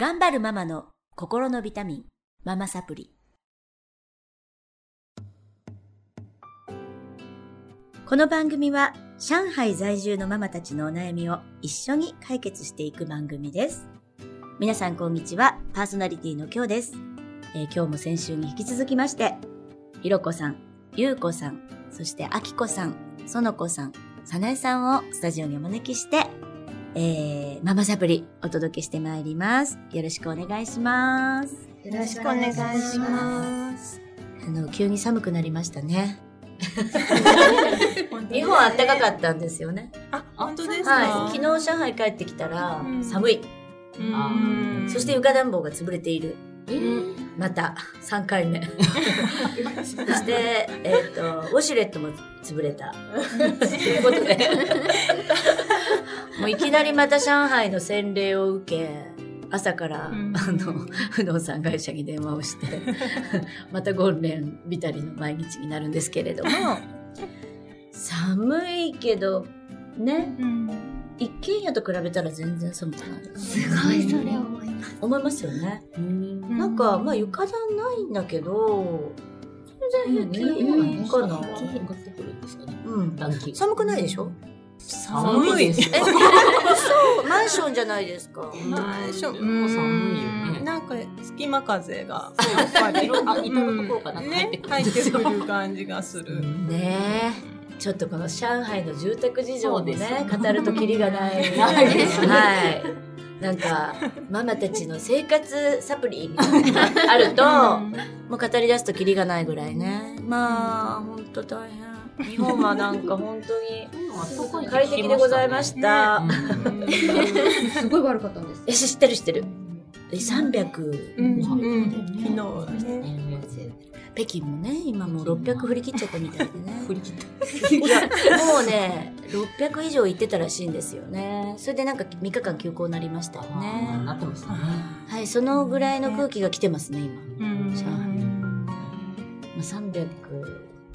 頑張るママの心のビタミン、ママサプリ。この番組は上海在住のママたちのお悩みを一緒に解決していく番組です。皆さんこんにちは、パーソナリティの今日です。えー今日も先週に引き続きまして、ひろこさん、ゆうこさん、そしてあきこさん、そのこさん、さなえさんをスタジオにお招きして、えー、ママサプリお届けしてまいります。よろしくお願いします。よろしくお願いします。あの、急に寒くなりましたね。日本あったかかったんですよね。あ、本当ですか？はい。昨日上海帰ってきたらうん寒い。うんそして床暖房が潰れている。えーまた3回目。そして、えっ、と、ウォシュレットも潰れた。ということで、もういきなりまた上海の洗礼を受け、朝から、うん。あの、不動産会社に電話をして、またゴールデンビタリの毎日になるんですけれども、寒いけど、ね、うん一軒家と比べたら全然寒くない。すごいそれ思います。思いますよね。んなんか、まあ床暖ないんだけど、全然平気うんかな。平気上がってくるんですかね。うん。暖気。寒くないでしょ？寒いです。え、そう、マンションじゃないですか。マンションもう寒いよね。なんか隙間風がやっぱりあ至る所から入ってねくる入ってくる感じがする。ねえ。ちょっとこの上海の住宅事情もそうですね、語るとキリがない。はい。なんか、ママたちの生活サプリみたいなのがあると、もう語り出すとキリがないぐらいね。まあ、ほんと大変。日本はなんか本当に快適でございました。すごい悪かったんです。え、知ってる知ってる。え300、うんうんうん昨日はね。北京もね、今もう600振り切っちゃったみたいでね。振り切った。もうね、600以上行ってたらしいんですよね。それでなんか3日間休校になりましたよね。なってますね。はい、そのぐらいの空気が来てますね、今。うん上海まあ、300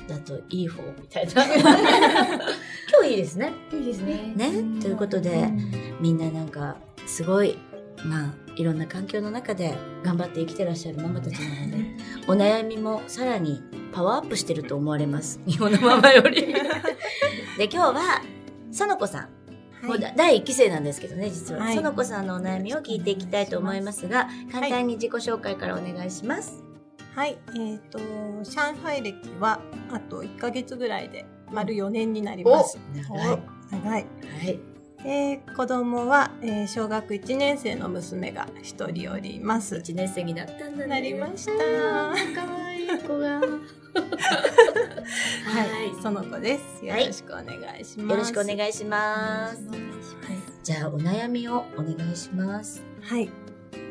だといい方みたいな。今日いいですね。いいですね。ね。ということで、みんななんか、すごい、まあ、いろんな環境の中で頑張って生きてらっしゃるママたちなので、お悩みもさらにパワーアップしてると思われます。日本のママより。で、今日は、園子さん。もうだ第1期生なんですけどね、実は。はい園子さんのお悩みを聞いていきたいと思いますが、簡単に自己紹介からお願いします。はい、えっ、と上海歴はあと1ヶ月ぐらいで丸4年になります。お長いお長い。はい。で子供は、えー小学1年生の娘が一人おります。1年生になったんだね。なりました。かわいい子が。はい、その子です。よろしくお願いします。よろしくお願いします。はい。じゃあ、お悩みをお願いします。はい。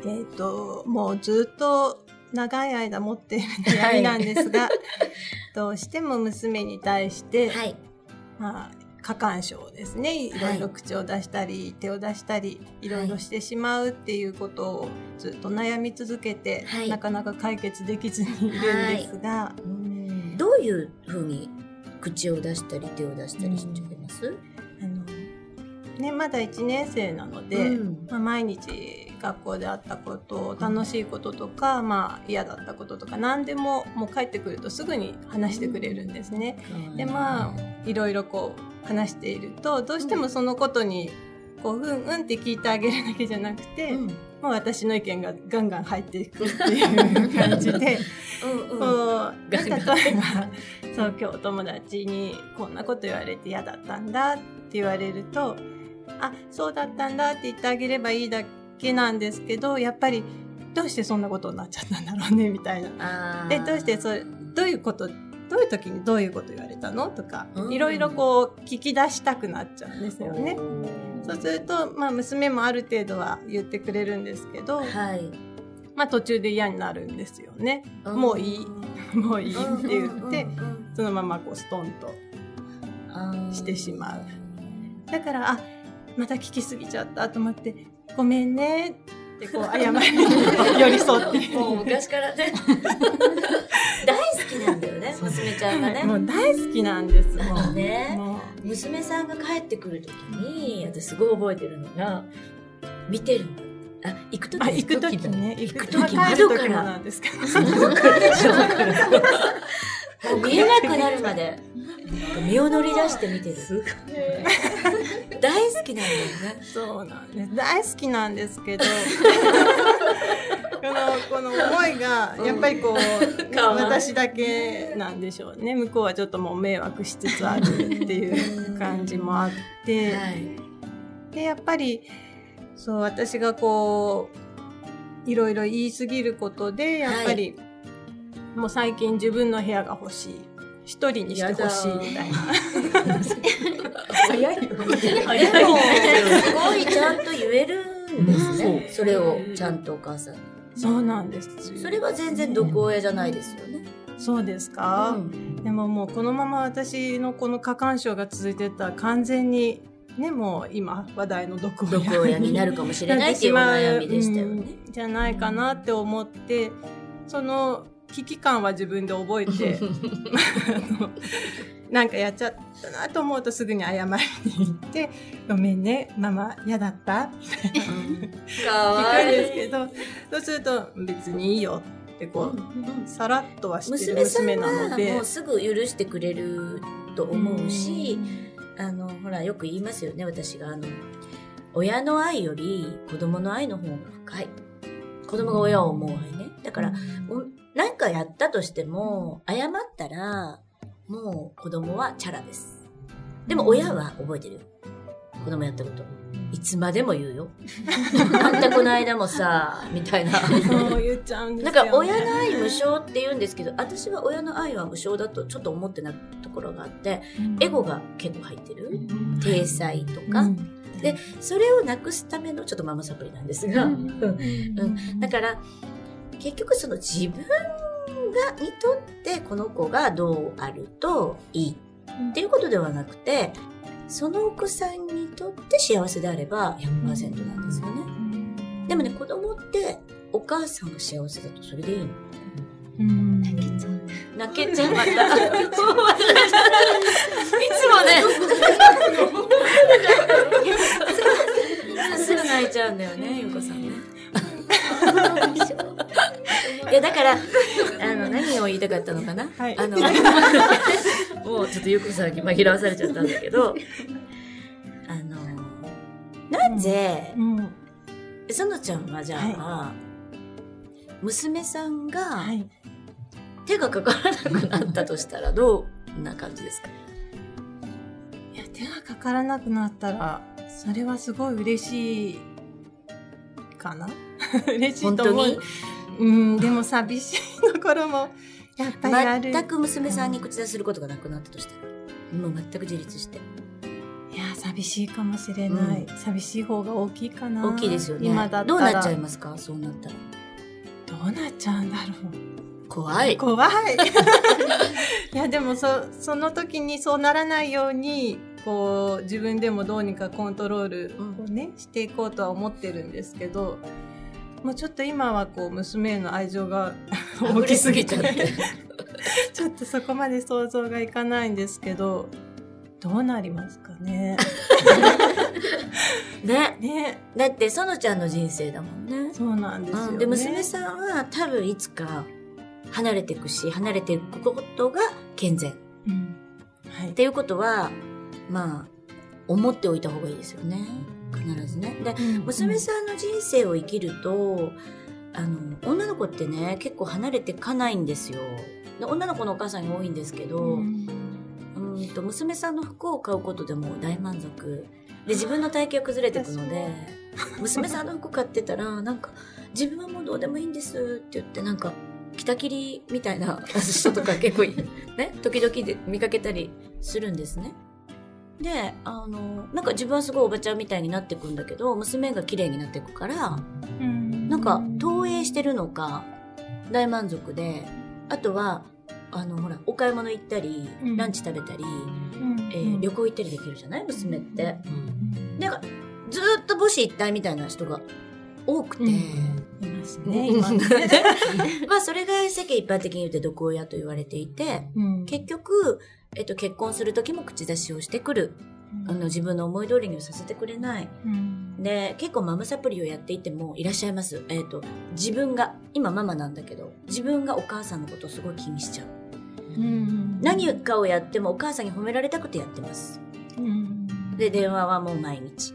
えっ、と、もうずっと長い間持っている悩みなんですが、どうしても娘に対して、はい。まあ、過干渉ですね。い。ろいろ口を出したり、手を出したり、いろいろしてしまうっていうことをずっと悩み続けて、はい。なかなか解決できずにいるんですが、うん。どういうふうに口を出したり手を出したりしてます、あの、ね、まだ1年生なので、うん。まあ、毎日学校であったこと楽しいこととか、まあ、嫌だったこととか何でももう帰ってくるとすぐに話してくれるんですね。でまあいろいろこう話しているとどうしてもそのことにこううんうんって聞いてあげるだけじゃなくて、うん。もう私の意見がガンガン入っていくっていう感じで。うんこう例えばそう今日お友達にこんなこと言われて嫌だったんだって言われるとあそうだったんだって言ってあげればいいだけなんですけどやっぱりどうしてそんなことになっちゃったんだろうねみたいな。でどうしてそれどういうことどういう時にどういうこと言われたの？とかうんいろいろこう聞き出したくなっちゃうんですよね。そうすると、まあ、娘もある程度は言ってくれるんですけど、はい。まあ、途中で嫌になるんですよね。もういい もういいって言って、そのままこうストンとしてしまう。だから、あ、また聞きすぎちゃったと思って、ごめんねってこう 謝りに寄り添って。もう昔からね。大好きなんだよね、娘ちゃんがね。もう大好きなんですもあのん。ね、も娘さんが帰ってくるときに、私すごい覚えてるのが、見てるんだって。あ、行くときあ、行くときね。行くとき時帰るときも窓からですけど。もう見えなくなるまで、身を乗り出して見てる。大好きなんだよね。そうなんです。大好きなんですけど、この、この思いが、やっぱりこう、かわいい私だけなんでしょうね。向こうはちょっともう迷惑しつつあるっていう感じもあって、はい。で、やっぱり、そう、私がこう、いろいろ言いすぎることで、やっぱり、もう最近自分の部屋が欲しい。一人にしてほしいみたいな。早いよ。でも、すごいちゃんと言えるんですね。それをちゃんとお母さんに。そうなんです。それは全然毒親じゃないですよ。ね。そうですか、うんでももうこのまま私のこの過干渉が続いてたら完全にねもう今話題の毒親になるかもしれないっていう悩みでしたよ。ね。じゃないかなって思ってその危機感は自分で覚えて なんかやっちゃったなと思うとすぐに謝りに行って「ごめんねママ嫌だった?」みたいなか聞わくんですいい。けどそうすると「別にいいよ」ってこうさらっとはしてる娘なのではもう。すぐ許してくれると思うし、あの、ほら、よく言いますよね、私が。あの、親の愛より子供の愛の方が深い。子供が親を思う愛ね。だから、おなんかやったとしても、謝ったら、もう子供はチャラです。でも親は覚えてるよ。子供やったこと。いつまでも言うよ。あんたこの間もさ、みたいな。そう言っちゃうんですよ、ね。なんか親の愛無償って言うんですけど、私は親の愛は無償だとちょっと思ってないところがあって、エゴが結構入ってる。体裁とか。で、それをなくすためのちょっとママサプリなんですが、うんだから、結局その自分が、にとってこの子がどうあるといいっていうことではなくて、そのお子さんにとって幸せであれば100%なんですよね。でもね、子供ってお母さんが幸せだとそれでいいの。うん。泣けちゃう。また。いつもね。すぐ泣いちゃう。んだよね、ゆう。こさんね。いや、だから、あの、何を言いたかったのかな、はい。あの、もうちょっとゆうこさんに紛らわされちゃったんだけど、あの、なぜ、うんそのちゃんはじゃあ、娘さんがはい。手がかからなくなったとしたらどんな感じですか？いや手がかからなくなったらそれはすごい嬉しいかな？嬉しい本当と思う。に？うんでも寂しいところもやっぱりある。全く娘さんに口出しすることがなくなったとしたらもう全く自立して。いや寂しいかもしれない、寂しい方が大きいかな。大きいですよね。今だどうなっちゃいますか？そうなったら。どうなっちゃうんだろう。怖い。怖 いいやでもそその時にそうならないようにこう自分でもどうにかコントロールをね、していこうとは思ってるんですけどもうちょっと今はこう娘への愛情が 大きすぎちゃって。ちょっとそこまで想像がいかないんですけどどうなりますかね。ね。ね。だって園ちゃんの人生だもんね。そうなんですよね、うん、で娘さんは多分いつか離れていくし離れていくことが健全。うん。はい。っていうことはまあ思っておいた方がいいですよね必ずね。で娘さんの人生を生きるとあの女の子ってね結構離れてかないんですよ。で女の子のお母さんが多いんですけど、うん。うんと娘さんの服を買うことでも大満足。で自分の体型が崩れていくので娘さんの服買ってたらなんか自分はもうどうでもいいんですって言ってなんか着きりみたいな人とか結構い。ね？時々で見かけたりするんですねであのなんか自分はすごいおばちゃんみたいになっていくんだけど娘が綺麗になっていくからうん。なんか投影してるのか大満足であとはあのほらお買い物行ったりうん。ランチ食べたり、うん。えー旅行行ったりできるじゃない？娘って。うん。なんかずーっと母子一体みたいな人が多くて、うんいますね まあそれが世間一般的に言って毒親と言われていて、うん結局、えっと、結婚する時も口出しをしてくる。あの自分の思い通りにはさせてくれない。うんで、結構ママサプリをやっていてもいらっしゃいます。えっ、と、自分が、今ママなんだけど、自分がお母さんのことをすごい気にしちゃう。うん何かをやってもお母さんに褒められたくてやってます。うんで、電話はもう毎日。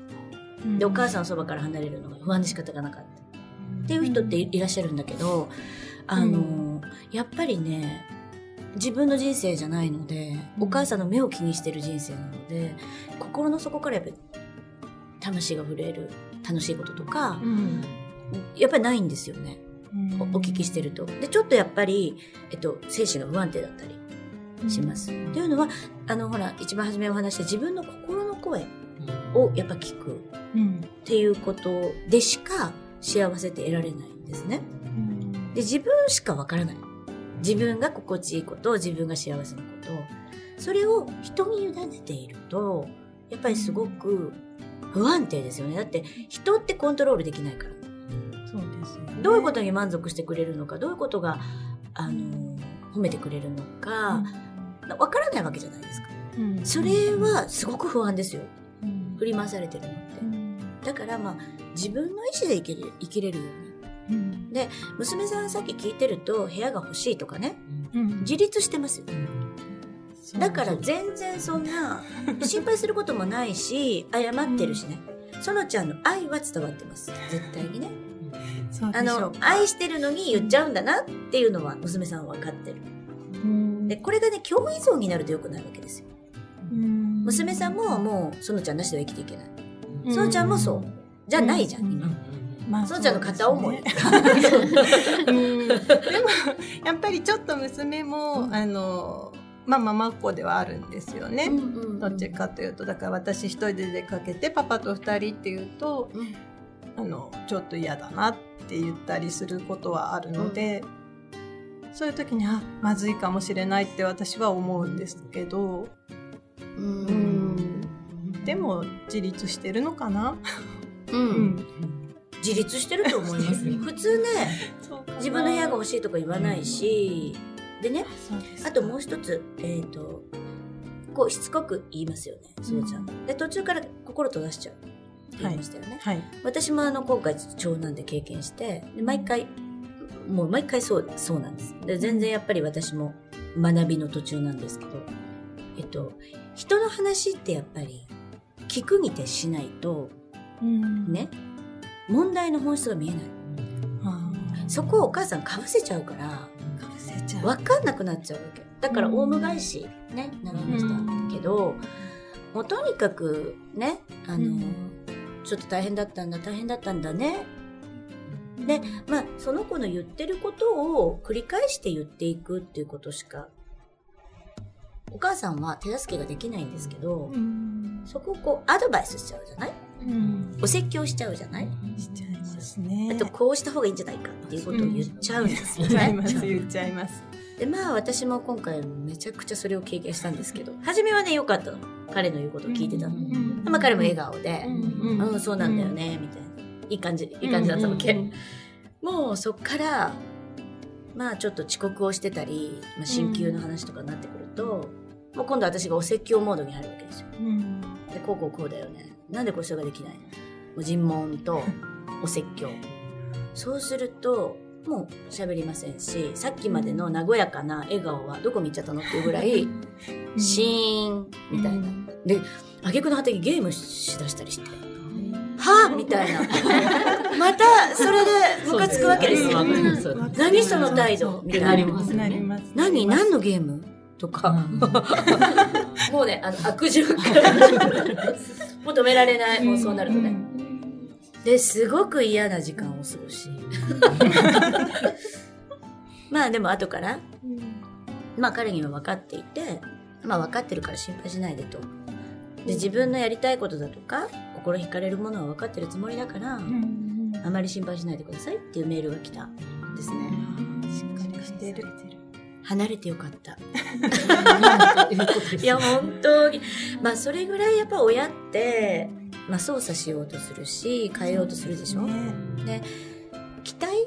で、お母さんんのそばから離れるのが不安で仕方がなかった。っていう人っていいらっしゃるんだけど、あの、やっぱりね、自分の人生じゃないので、うん。お母さんの目を気にしてる人生なので、心の底からやっぱり、魂が震える楽しいこととか、うん。やっぱりないんですよね。うん。おお聞きしてると。で、ちょっとやっぱり、えっと、精神が不安定だったりします。っていうのは、あの、ほら、一番初めお話した自分の心の声をやっぱ聞くうん。っていうことでしか幸せって得られないんですね。うんで、自分しかわからない。自分が心地いいこと、自分が幸せなこと。それを人に委ねていると、やっぱりすごく不安定ですよね。だって人ってコントロールできないから。そうですよねどういうことに満足してくれるのか、どういうことが、あの、褒めてくれるのか、わからないわけじゃないですか。うんそれはすごく不安ですよ。うん振り回されてるのって。だからまあ、自分の意思で生きれ生きれるように。うん娘さんさっき聞いてると、部屋が欲しいとかね、うん自立してますよ。だから全然そんな、心配することもないし、謝ってるしね。そのちゃんの愛は伝わってます。絶対にね。あの愛してるのに言っちゃうんだなっていうのは娘さんは分かってる。うんで、これがね、共依存になると良くないわけですよ。うん娘さんももう、そのちゃんなしでは生きていけない。うん。そのちゃんもそう。じゃないじゃん、うん。今。まあそのちゃんの片思い。でもやっぱりちょっと娘も、あのまあママっ子ではあるんですよね、どっちかというと。だから私一人で出かけてパパと二人っていうと、うん。あのちょっと嫌だなって言ったりすることはあるので、そういう時にあまずいかもしれないって私は思うんですけど、ううんでも自立してるのかな、うん。自立してると思います。普通ね、自分の部屋が欲しいとか言わないし、でね、そうですかあともう一つ、えっ、と、こうしつこく言いますよね、そうちゃん。で、途中から心閉ざしちゃうって言いましたよね。はい私もあの、今回長男で経験して、で毎回、もう毎回そう、そうなんです。で、全然やっぱり私も学びの途中なんですけど、えっと、人の話ってやっぱり、聞くに徹しないと、うん。ね、問題の本質が見えない。あー。そこをお母さんかぶせちゃうから、かぶせちゃう。わかんなくなっちゃうわけ。だから、オウム返し、ね、習いましたけど、もうとにかく、ね、あの、うん。ちょっと大変だったんだ、大変だったんだね。で、まあ、その子の言ってることを繰り返して言っていくっていうことしか、お母さんは手助けができないんですけど、うん。そこをこう、アドバイスしちゃうじゃない？うん。お説教しちゃうじゃない？しちゃいますね。あと、こうした方がいいんじゃないかっていうことを言っちゃうんですよ言っちゃいね。ます言っちゃいます。で、まあ私も今回めちゃくちゃそれを経験したんですけど、初めはね、良かったの。彼の言うことを聞いてたの。うん。でまあ彼も笑顔で、うん。うん、そうなんだよね、みたいな。いい感じ、いい感じだったわけ。うん。もうそっから、まあちょっと遅刻をしてたり、まあ進級の話とかになってくると、もう今度私がお説教モードに入るわけですよ。うんで、こうこうこうだよね。なんでこうしたができないの？もう尋問と お説教。そうすると、もう喋りませんし、さっきまでの和やかな笑顔はどこ見ちゃったのっていうぐらい、シーンみたいな。で、挙句の果てにゲームしだしたりして、はぁみたいな。また、それでムカつくわけですよ。うんうん何その態度？みたいな。なりますなります何？何のゲーム？とか。もうね、あの、悪循環。もう止められない。もうそうなるとね。で、すごく嫌な時間を過ごし。まあでも後から、まあ彼には分かっていて、まあ分かってるから心配しないでと。で、自分のやりたいことだとか、心惹かれるものは分かってるつもりだから、うんあまり心配しないでくださいっていうメールが来たんですね。しっかりしてる離れてよかった。いや、本当に。まあ、それぐらいやっぱ親って、まあ、操作しようとするし、変えようとするでしょ、ね期待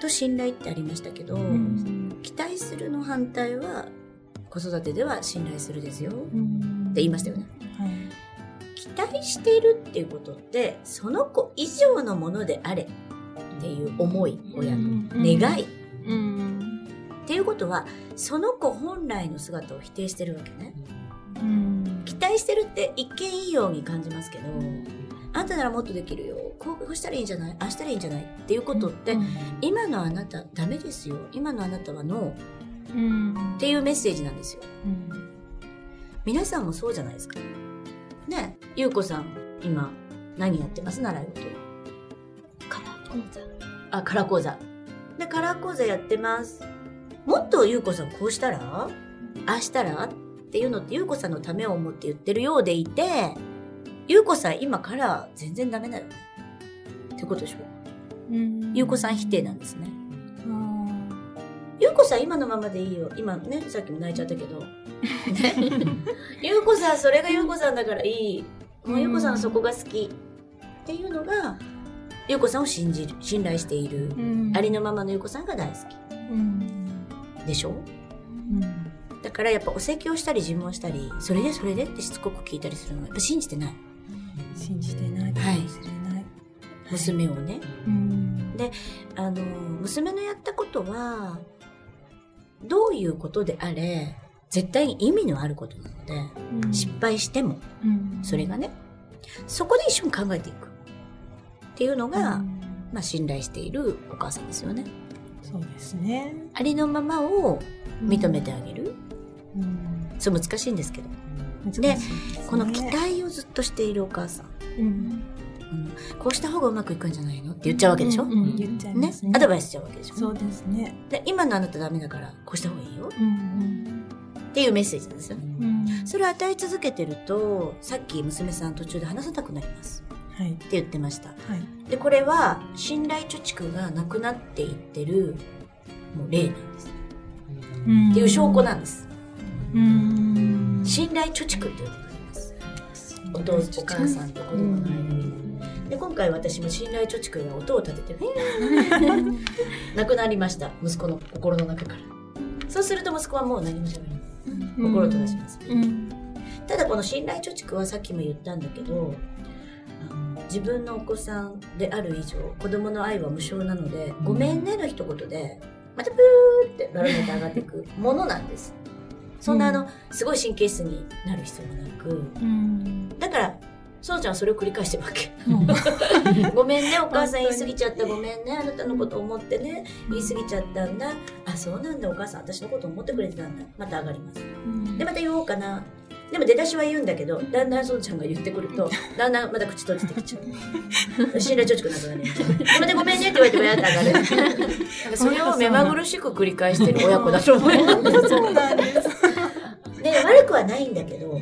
と信頼ってありましたけど、うん期待するの反対は、子育てでは信頼するですよ。ってうん言いましたよね。はい待してるっていうことって、その子以上のものであれっていう思い、親の願い。うん。っていうことは、その子本来の姿を否定してるわけね。うん。期待してるって一見いいように感じますけど、あんたならもっとできるよ。こうしたらいいんじゃない？ああしたらいいんじゃない？っていうことって、今のあなたダメですよ。今のあなたはノーうん。っていうメッセージなんですよ。うん。皆さんもそうじゃないですか。ねえ、ゆうこさん、今、何やってます？習い事。カラー講座。あ、カラー講座。で、カラー講座やってます。もっとゆうこさんこうしたら？ああしたら？っていうのってゆうこさんのためを思って言ってるようでいて、ゆうこさん今カラー全然ダメだよね。ってことでしょ？うんゆうこさん否定なんですね。あゆうこさん今のままでいいよ。今ね、さっきも泣いちゃったけど。ね。ゆうこさんそれがゆうこさんだからいい。もうゆうこさんはそこが好き。っていうのが、ゆうこさんを信じる、信頼しているありのままのゆうこさんが大好うん。き。でしょ？うん。だからやっぱお説教したり尋問したり、それでそれでってしつこく聞いたりするのはやっぱ信じてない。信じてないかもしれない。娘をね。うん。あの、娘のやったことは、どういうことであれ、絶対に意味のあることなので、うん失敗しても、うんそれがね、そこで一緒に考えていく。っていうのが、うんまあ信頼しているお母さんですよね。そうですね。ありのままを認めてあげる。うん。そう難しいんですけど。でこの期待をずっとしているお母さん。うん。うんこうした方がうまくいくんじゃないの？って言っちゃうわけでしょ、うんうん言っちゃいまねすね。アドバイスしちゃうわけでしょ？そうですね。で今のあなたダメだからこうした方がいいようんっていうメッセージなんですよね。それを与え続けてると、さっき娘さん途中で話さなくなりますはい。って言ってました。はい。で、これは信頼貯蓄がなくなっていってる、もう例なんです。うんっていう証拠なんです。うん。信頼貯蓄って言ってます。お父お母さんと子供の間にね。で、今回私も信頼貯蓄が音を立てて、なくなりました。息子の心の中から。そうすると息子はもう何も喋らない。心閉ざします。うん。ただこの信頼貯蓄はさっきも言ったんだけど自分のお子さんである以上子供の愛は無償なので「ごめんね」の一言でまたプーってバロメーター上がっていく ものなんです。そんなあのすごい神経質になる必要もなく。うん。だからそのちゃんはそれを繰り返してるわけ。うん。ごめんねお母さん言い過ぎちゃった。ごめんねあなたのこと思ってね。言い過ぎちゃったんだ。あそうなんだお母さん私のこと思ってくれてたんだ。また上がります。でまた言おうかなでも出だしは言うんだけどだんだんそうちゃんが言ってくると だんだんまた口閉じてきちゃう。信頼貯蓄なくなる。でまたごめんねって言われてもやんか それを目まぐるしく繰り返してる親子だと思いますそうなんです。で悪くはないんだけど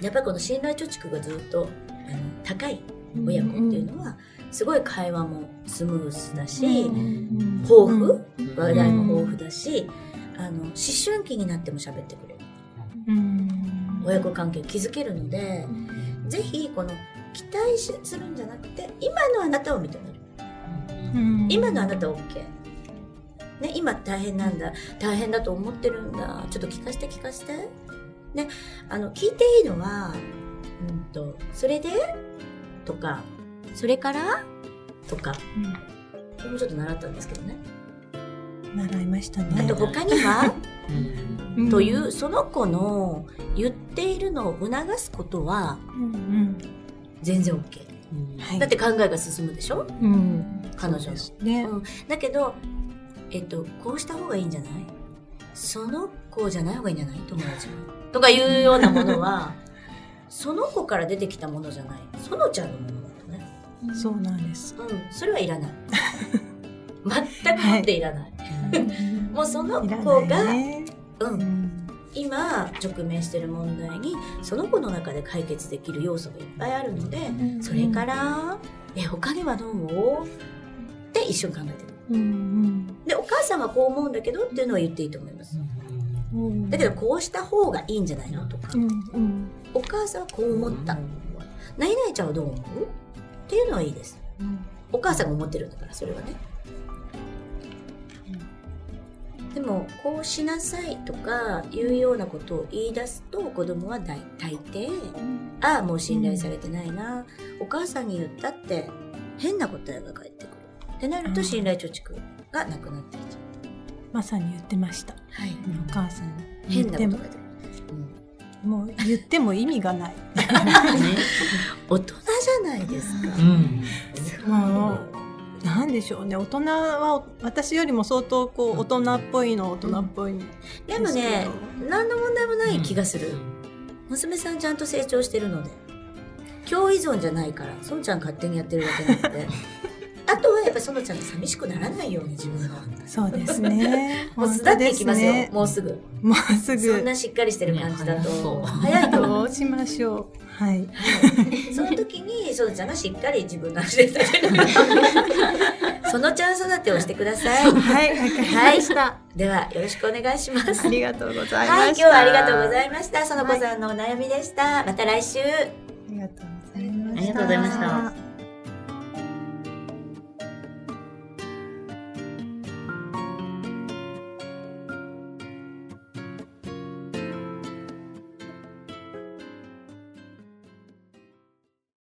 やっぱりこの信頼貯蓄がずっとあの高い親子っていうのはすごい会話もスムーズだし、うん。豊富？話題も豊富だし、あの思春期になっても喋ってくれる。うん。親子関係を築けるので、ぜひこの期待しするんじゃなくて今のあなたを認めるうん。今のあなた OK、ね、今大変なんだ。大変だと思ってるんだ。ちょっと聞かせて聞かせて。ねあの聞いていいのはうんとそれで？とかそれから？とか。これもちょっと習ったんですけどね習いましたね。あと他にはうんというその子の言っているのを促すことはうん全然 OK うん。はい。だって考えが進むでしょ？うん。彼女のですね。うん、だけど、えっと、こうした方がいいんじゃない？その子じゃない方がいいんじゃない？友達は。とかいうようなものは、その子から出てきたものじゃない。そのちゃんのものだとね。そうなんです。うん、それはいらない。全くもっていらない。もうその子が、ないね。う、うんん。今直面してる問題に、その子の中で解決できる要素がいっぱいあるので、それから、え、他にはどう？って一緒に考えてる。うんで、お母さんはこう思うんだけどっていうのは言っていいと思います。うん。だけど、こうした方がいいんじゃないのとかう、んうんお母さんはこう思った。何々ちゃんはどう思う？っていうのはいいです。お母さんが思ってるんだから、それはね。でも、こうしなさいとかいうようなことを言い出すと、子供は大大抵、ああ、もう信頼されてないな。お母さんに言ったって変な答えが返ってくる。ってなると信頼貯蓄がなくなってきちゃまさに言ってました。う。はい。お母さんに変言ってもなことが出る。うんもう言っても意味がない。大人じゃないですか。うん。もう、なんでしょうね。大人は、私よりも相当こう、大人っぽいの大人っぽい。でもね、何の問題もない気がする。娘さんちゃんと成長してるので。今日依存じゃないから、そのちゃん勝手にやってるだけなので。あとはやっぱそのちゃんが寂しくならないように自分が。そうですね。もう巣立っていきますよ、もうすぐ。もうすぐ。そんなしっかりしてる感じだと、ね早いと。どうしましょう。はい。その時に、そのちゃんがしっかり自分の足で立てる。そのちゃん育てをしてください。はい、わかりました。では、よろしくお願いしますあ。りがとうございました。はい、今日はありがとうございいました。その子さんのお悩みでした。また来週。ありがとうございました。ありがとうございました